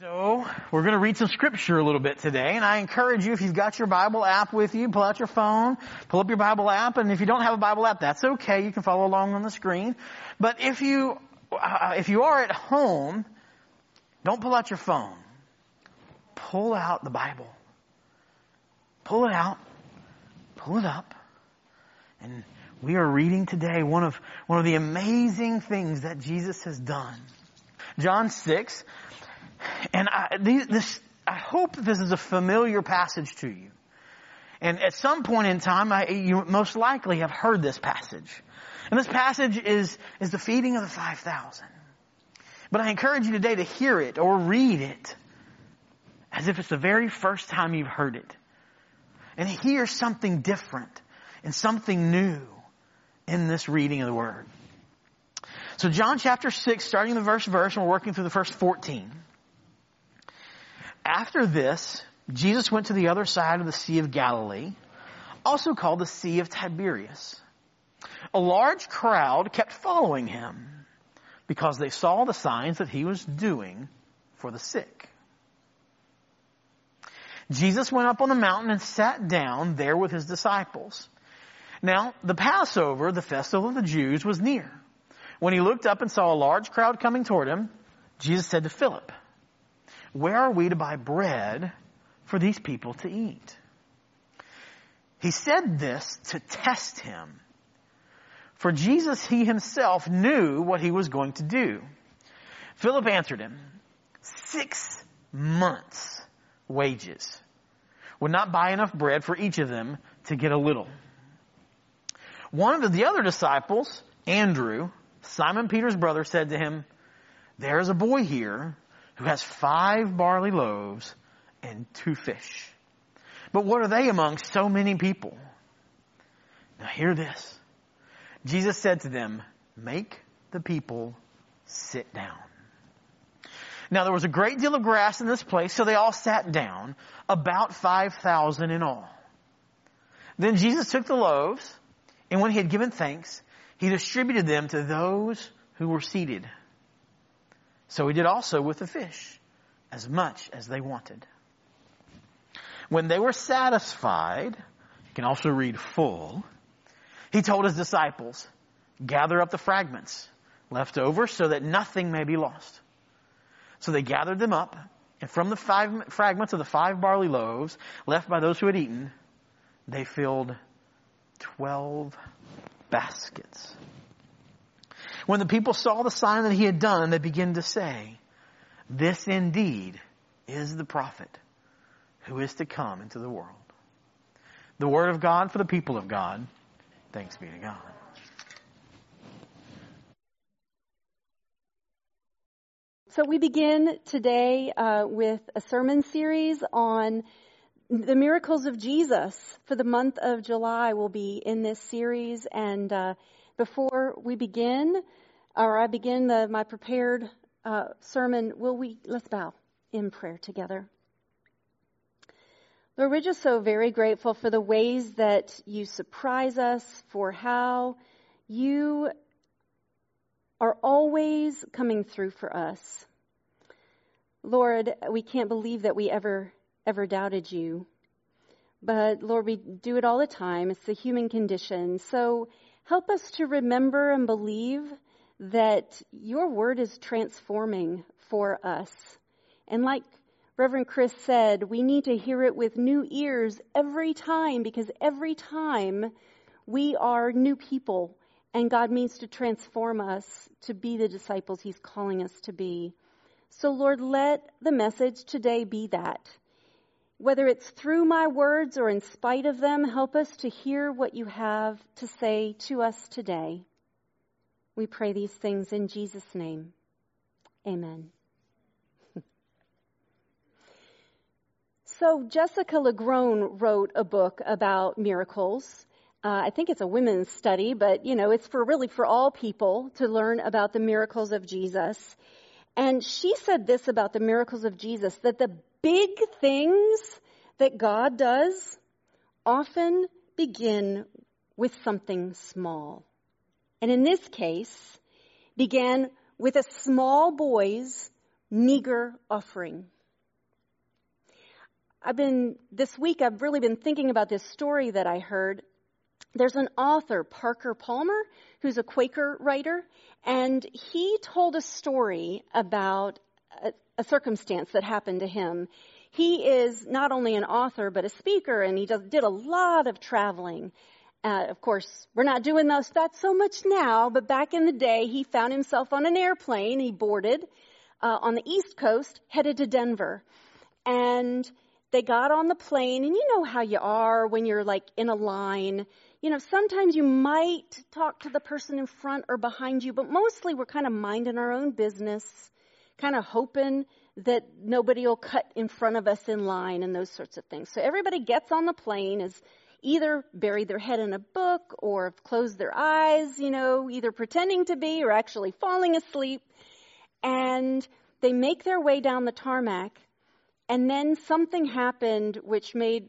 So, we're going to read some scripture a little bit today, and I encourage you, if you've got your Bible app with you, pull out your phone, pull up your Bible app, and if you don't have a Bible app, that's okay. You can follow along on the screen. But if you, uh, if you are at home, don't pull out your phone. Pull out the Bible. Pull it out. Pull it up. And we are reading today one of, one of the amazing things that Jesus has done. John 6, and I, this, I hope this is a familiar passage to you. And at some point in time, I, you most likely have heard this passage. And this passage is, is the feeding of the 5,000. But I encourage you today to hear it or read it as if it's the very first time you've heard it. And hear something different and something new in this reading of the Word. So John chapter 6, starting the first verse, and we're working through the first 14. After this, Jesus went to the other side of the Sea of Galilee, also called the Sea of Tiberias. A large crowd kept following him because they saw the signs that he was doing for the sick. Jesus went up on the mountain and sat down there with his disciples. Now, the Passover, the festival of the Jews, was near. When he looked up and saw a large crowd coming toward him, Jesus said to Philip, where are we to buy bread for these people to eat? He said this to test him. For Jesus, he himself knew what he was going to do. Philip answered him, six months wages would not buy enough bread for each of them to get a little. One of the other disciples, Andrew, Simon Peter's brother, said to him, there is a boy here who has five barley loaves and two fish. But what are they among so many people? Now hear this. Jesus said to them, make the people sit down. Now there was a great deal of grass in this place, so they all sat down, about 5,000 in all. Then Jesus took the loaves, and when he had given thanks, he distributed them to those who were seated. So he did also with the fish, as much as they wanted. When they were satisfied, you can also read full, he told his disciples, gather up the fragments left over so that nothing may be lost. So they gathered them up, and from the five fragments of the five barley loaves left by those who had eaten, they filled twelve baskets. When the people saw the sign that he had done, they began to say, this indeed is the prophet who is to come into the world. The word of God for the people of God. Thanks be to God. So we begin today uh, with a sermon series on the miracles of Jesus. For the month of July, we'll be in this series, and uh, before we begin, or I begin the, my prepared uh, sermon, will we, let's bow in prayer together. Lord, we're just so very grateful for the ways that you surprise us, for how you are always coming through for us. Lord, we can't believe that we ever, ever doubted you. But Lord, we do it all the time. It's the human condition. So Help us to remember and believe that your word is transforming for us. And like Reverend Chris said, we need to hear it with new ears every time because every time we are new people and God means to transform us to be the disciples He's calling us to be. So Lord, let the message today be that. Whether it's through my words or in spite of them, help us to hear what you have to say to us today. We pray these things in Jesus' name. Amen. so, Jessica LaGrone wrote a book about miracles. Uh, I think it's a women's study, but you know, it's for really for all people to learn about the miracles of Jesus. And she said this about the miracles of Jesus, that the big things that God does often begin with something small. And in this case, began with a small boy's meager offering. I've been, this week, I've really been thinking about this story that I heard. There's an author, Parker Palmer, who's a Quaker writer, and he told a story about a, circumstance that happened to him. He is not only an author, but a speaker, and he does, did a lot of traveling. Uh, of course, we're not doing those, that so much now, but back in the day, he found himself on an airplane. He boarded uh, on the East Coast, headed to Denver. And they got on the plane, and you know how you are when you're like in a line. You know, sometimes you might talk to the person in front or behind you, but mostly we're kind of minding our own business, kind of hoping that nobody will cut in front of us in line and those sorts of things. So everybody gets on the plane, is either buried their head in a book or closed their eyes, you know, either pretending to be or actually falling asleep. And they make their way down the tarmac and then something happened which made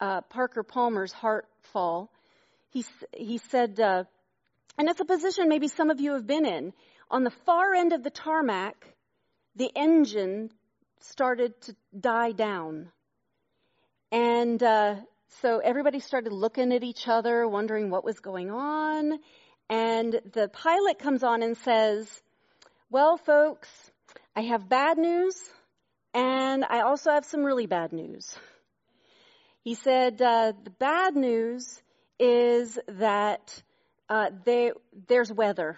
uh, Parker Palmer's heart fall. He, he said, uh, and it's a position maybe some of you have been in. On the far end of the tarmac, the engine started to die down. And uh, so everybody started looking at each other, wondering what was going on. And the pilot comes on and says, Well, folks, I have bad news and I also have some really bad news. He said, uh, the bad news is that uh, they, there's weather.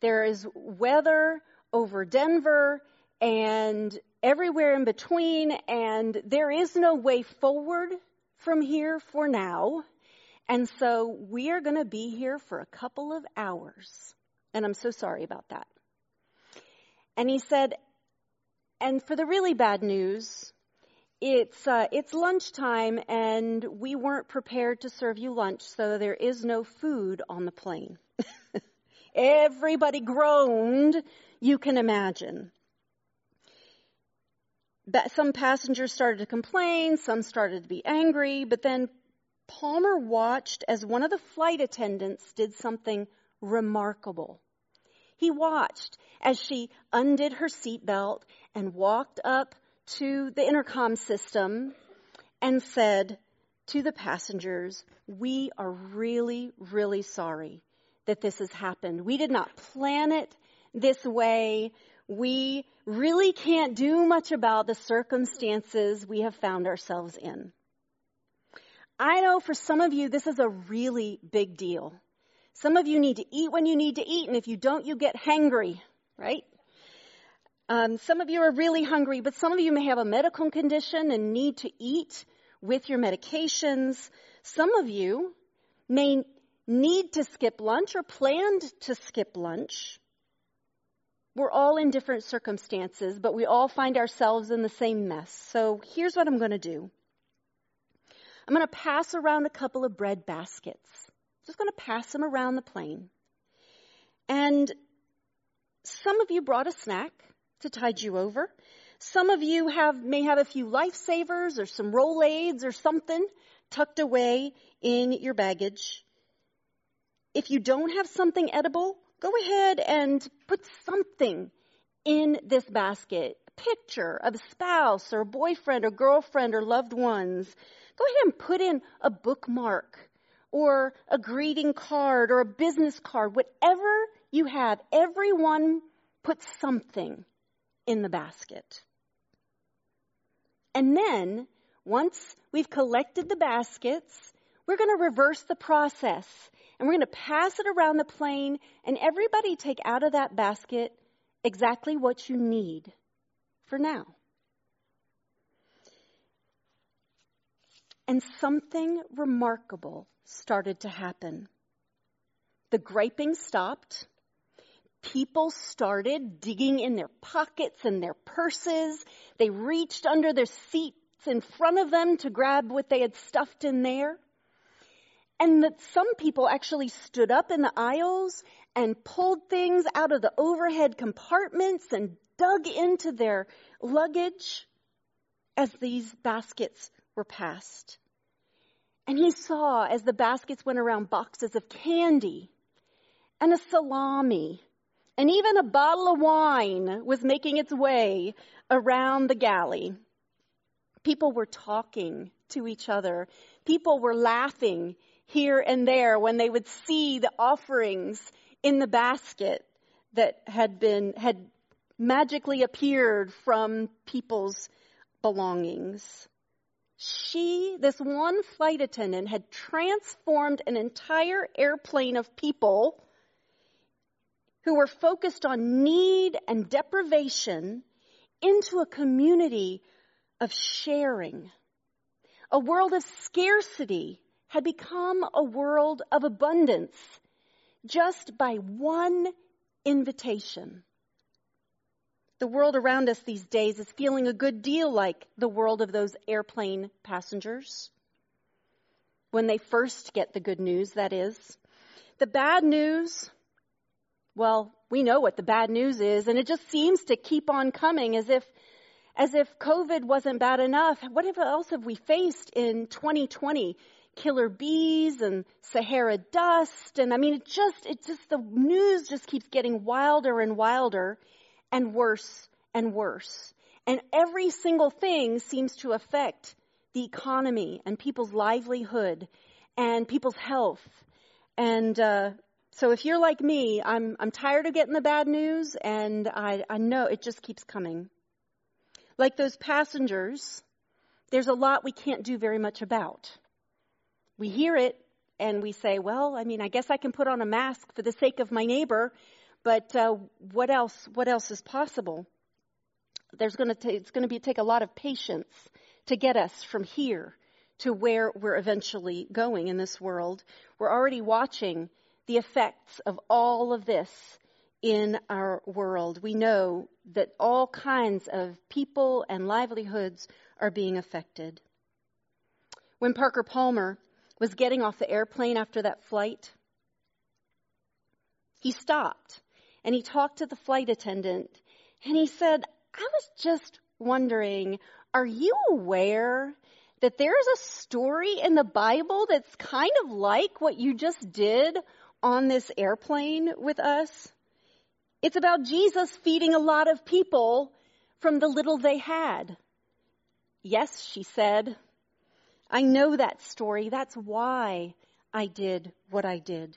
There is weather over Denver and everywhere in between, and there is no way forward from here for now. And so we are going to be here for a couple of hours. And I'm so sorry about that. And he said, and for the really bad news, it's uh, it's lunchtime and we weren't prepared to serve you lunch, so there is no food on the plane. Everybody groaned, you can imagine. But Some passengers started to complain, some started to be angry, but then Palmer watched as one of the flight attendants did something remarkable. He watched as she undid her seatbelt and walked up to the intercom system and said to the passengers, We are really, really sorry that this has happened. We did not plan it this way. We really can't do much about the circumstances we have found ourselves in. I know for some of you, this is a really big deal. Some of you need to eat when you need to eat, and if you don't, you get hangry, right? Um, some of you are really hungry, but some of you may have a medical condition and need to eat with your medications. Some of you may need to skip lunch or planned to skip lunch. We're all in different circumstances, but we all find ourselves in the same mess. So here's what I'm going to do. I'm going to pass around a couple of bread baskets. Just going to pass them around the plane. And some of you brought a snack to tide you over. Some of you have, may have a few lifesavers or some Rolaids or something tucked away in your baggage. If you don't have something edible, go ahead and put something in this basket. A picture of a spouse or a boyfriend or girlfriend or loved ones. Go ahead and put in a bookmark or a greeting card or a business card. Whatever you have, everyone put something in the basket. And then, once we've collected the baskets, we're going to reverse the process and we're going to pass it around the plane and everybody take out of that basket exactly what you need for now. And something remarkable started to happen. The griping stopped people started digging in their pockets and their purses. They reached under their seats in front of them to grab what they had stuffed in there. And that some people actually stood up in the aisles and pulled things out of the overhead compartments and dug into their luggage as these baskets were passed. And he saw as the baskets went around boxes of candy and a salami And even a bottle of wine was making its way around the galley. People were talking to each other. People were laughing here and there when they would see the offerings in the basket that had been, had magically appeared from people's belongings. She, this one flight attendant, had transformed an entire airplane of people who were focused on need and deprivation into a community of sharing. A world of scarcity had become a world of abundance just by one invitation. The world around us these days is feeling a good deal like the world of those airplane passengers. When they first get the good news, that is. The bad news, well, we know what the bad news is, and it just seems to keep on coming as if as if COVID wasn't bad enough. What else have we faced in 2020? Killer bees and Sahara dust. And I mean, it just, it just, the news just keeps getting wilder and wilder and worse and worse. And every single thing seems to affect the economy and people's livelihood and people's health. And uh, so if you're like me, I'm I'm tired of getting the bad news, and I I know it just keeps coming. Like those passengers, there's a lot we can't do very much about. We hear it and we say, well, I mean, I guess I can put on a mask for the sake of my neighbor, but uh, what else? What else is possible? There's going to it's going to be take a lot of patience to get us from here to where we're eventually going in this world. We're already watching the effects of all of this in our world. We know that all kinds of people and livelihoods are being affected. When Parker Palmer was getting off the airplane after that flight, he stopped and he talked to the flight attendant and he said, I was just wondering, are you aware that there's a story in the Bible that's kind of like what you just did on this airplane with us? It's about Jesus feeding a lot of people from the little they had. Yes, she said. I know that story. That's why I did what I did.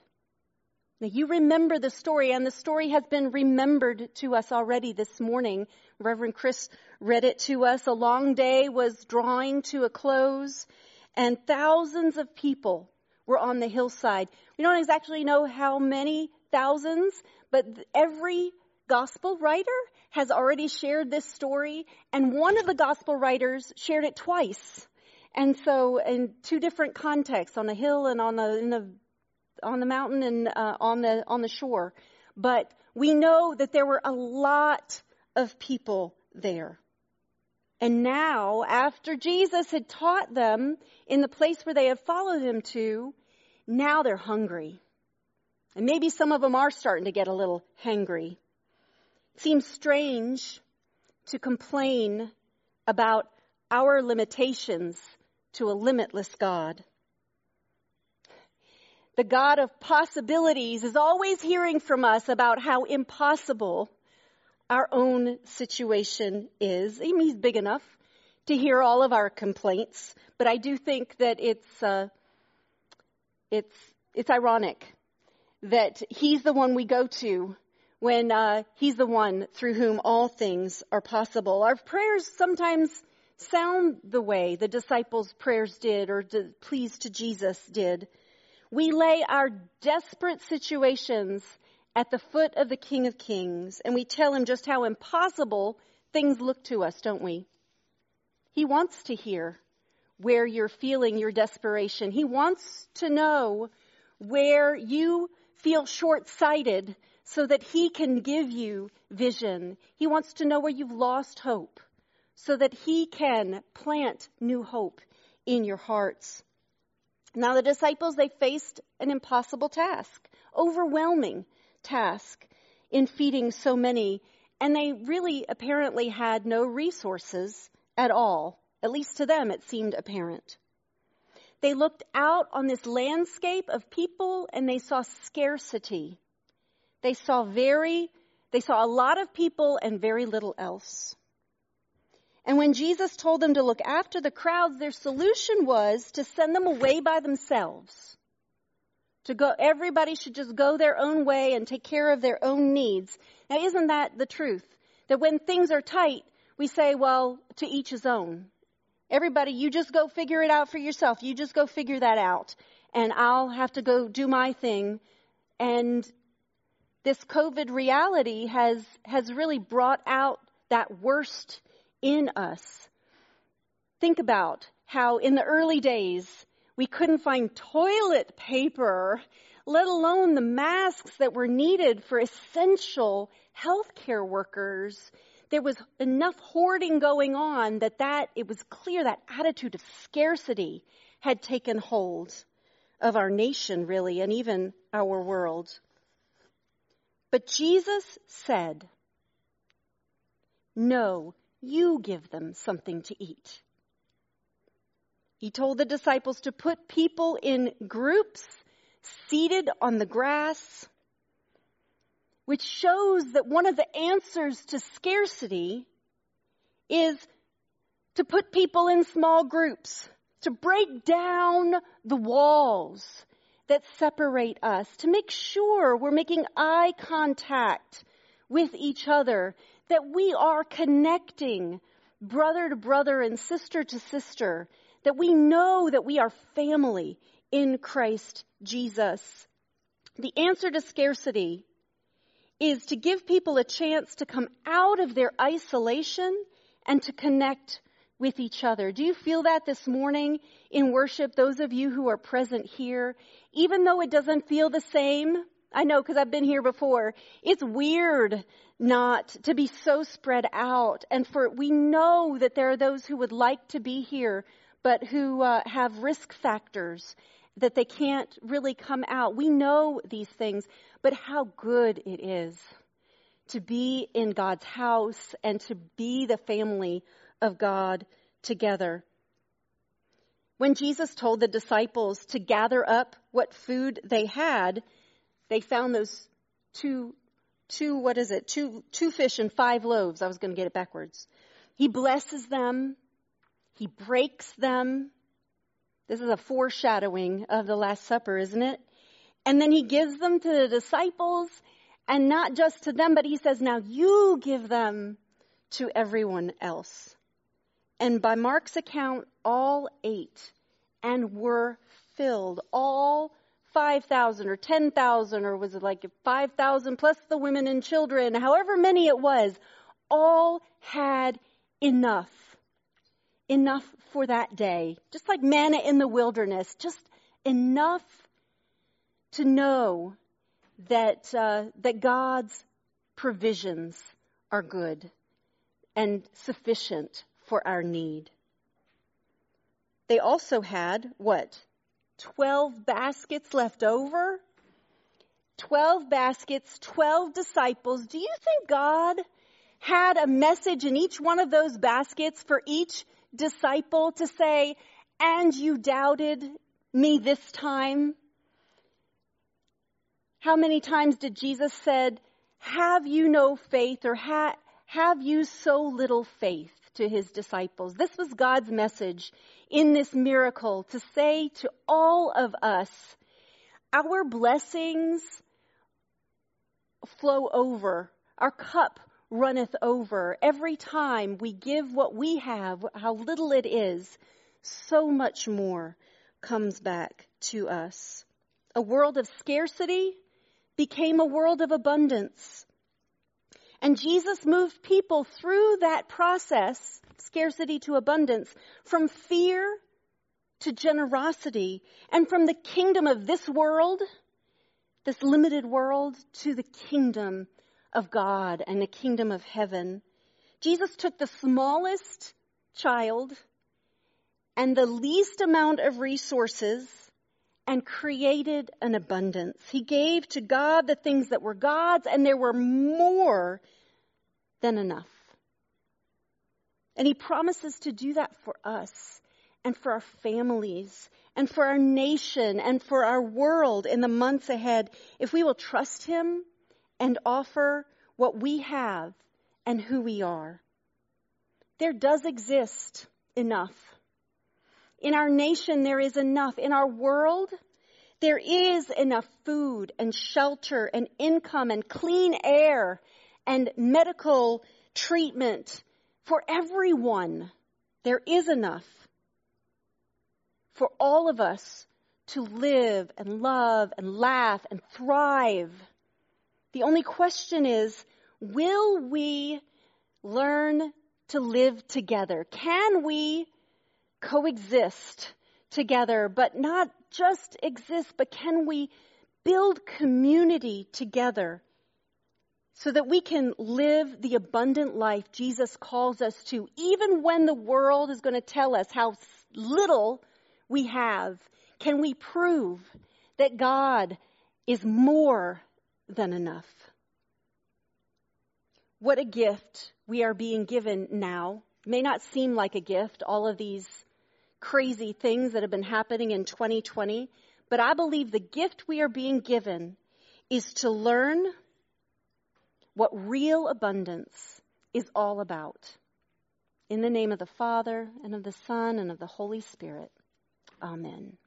Now you remember the story, and the story has been remembered to us already this morning. Reverend Chris read it to us. A long day was drawing to a close, and thousands of people were on the hillside. We don't exactly know how many thousands, but every gospel writer has already shared this story, and one of the gospel writers shared it twice. And so, in two different contexts, on the hill and on the the on the mountain and uh, on the on the shore, but we know that there were a lot of people there. And now, after Jesus had taught them in the place where they had followed him to, now they're hungry. And maybe some of them are starting to get a little hangry. It seems strange to complain about our limitations to a limitless God. The God of possibilities is always hearing from us about how impossible our own situation is. I mean, he's big enough to hear all of our complaints, but I do think that it's uh, it's it's ironic that he's the one we go to when uh, he's the one through whom all things are possible. Our prayers sometimes sound the way the disciples' prayers did, or pleas to Jesus did. We lay our desperate situations at the foot of the King of Kings and we tell him just how impossible things look to us, don't we? He wants to hear where you're feeling your desperation. He wants to know where you feel short sighted so that he can give you vision. He wants to know where you've lost hope so that he can plant new hope in your hearts. Now the disciples, they faced an impossible task, overwhelming task in feeding so many, and they really apparently had no resources at all. At least to them it seemed apparent. They looked out on this landscape of people and they saw scarcity. They saw very, They saw a lot of people and very little else. And when Jesus told them to look after the crowds, their solution was to send them away by themselves. To go, everybody should just go their own way and take care of their own needs. Now isn't that the truth? That when things are tight, we say, well, to each his own. Everybody, you just go figure it out for yourself. You just go figure that out. And I'll have to go do my thing. And this COVID reality has, has really brought out that worst in us. Think about how in the early days we couldn't find toilet paper, let alone the masks that were needed for essential healthcare workers. There was enough hoarding going on that that, it was clear that attitude of scarcity had taken hold of our nation really and even our world. But Jesus said, no, you give them something to eat. He told the disciples to put people in groups seated on the grass, which shows that one of the answers to scarcity is to put people in small groups, to break down the walls that separate us, to make sure we're making eye contact with each other that we are connecting brother to brother and sister to sister, that we know that we are family in Christ Jesus. The answer to scarcity is to give people a chance to come out of their isolation and to connect with each other. Do you feel that this morning in worship, those of you who are present here? Even though it doesn't feel the same, I know because I've been here before. It's weird not to be so spread out. And for, we know that there are those who would like to be here, but who uh, have risk factors that they can't really come out. We know these things, but how good it is to be in God's house and to be the family of God together. When Jesus told the disciples to gather up what food they had, they found those two, two, what is it? Two, two fish and five loaves. I was going to get it backwards. He blesses them. He breaks them. This is a foreshadowing of the Last Supper, isn't it? And then he gives them to the disciples and not just to them, but he says, now you give them to everyone else. And by Mark's account, all ate and were filled. All 5,000 or 10,000 or was it like 5,000 plus the women and children, however many it was, all had enough. Enough for that day. Just like manna in the wilderness. Just enough to know that, uh, that God's provisions are good and sufficient for our need. They also had what? 12 baskets left over? 12 baskets, 12 disciples. Do you think God had a message in each one of those baskets for each disciple to say, and you doubted me this time? How many times did Jesus said, have you no faith or ha- have you so little faith to his disciples? This was God's message in this miracle to say to all of us, our blessings flow over. Our cup runneth over. Every time we give what we have, how little it is, so much more comes back to us. A world of scarcity became a world of abundance. And Jesus moved people through that process, scarcity to abundance, from fear to generosity, and from the kingdom of this world, this limited world, to the kingdom of God and the kingdom of heaven. Jesus took the smallest child and the least amount of resources and created an abundance. He gave to God the things that were God's, and there were more than enough. And He promises to do that for us and for our families and for our nation and for our world in the months ahead if we will trust Him and offer what we have and who we are. There does exist enough. In our nation, there is enough. In our world, there is enough food and shelter and income and clean air and medical treatment for everyone. There is enough for all of us to live and love and laugh and thrive. The only question is, will we learn to live together? Can we coexist together, but not just exist, but can we build community together so that we can live the abundant life Jesus calls us to, even when the world is going to tell us how little we have? Can we prove that God is more than enough? What a gift we are being given now. May not seem like a gift, all of these crazy things that have been happening in 2020, but I believe the gift we are being given is to learn what real abundance is all about. In the name of the Father, and of the Son, and of the Holy Spirit. Amen.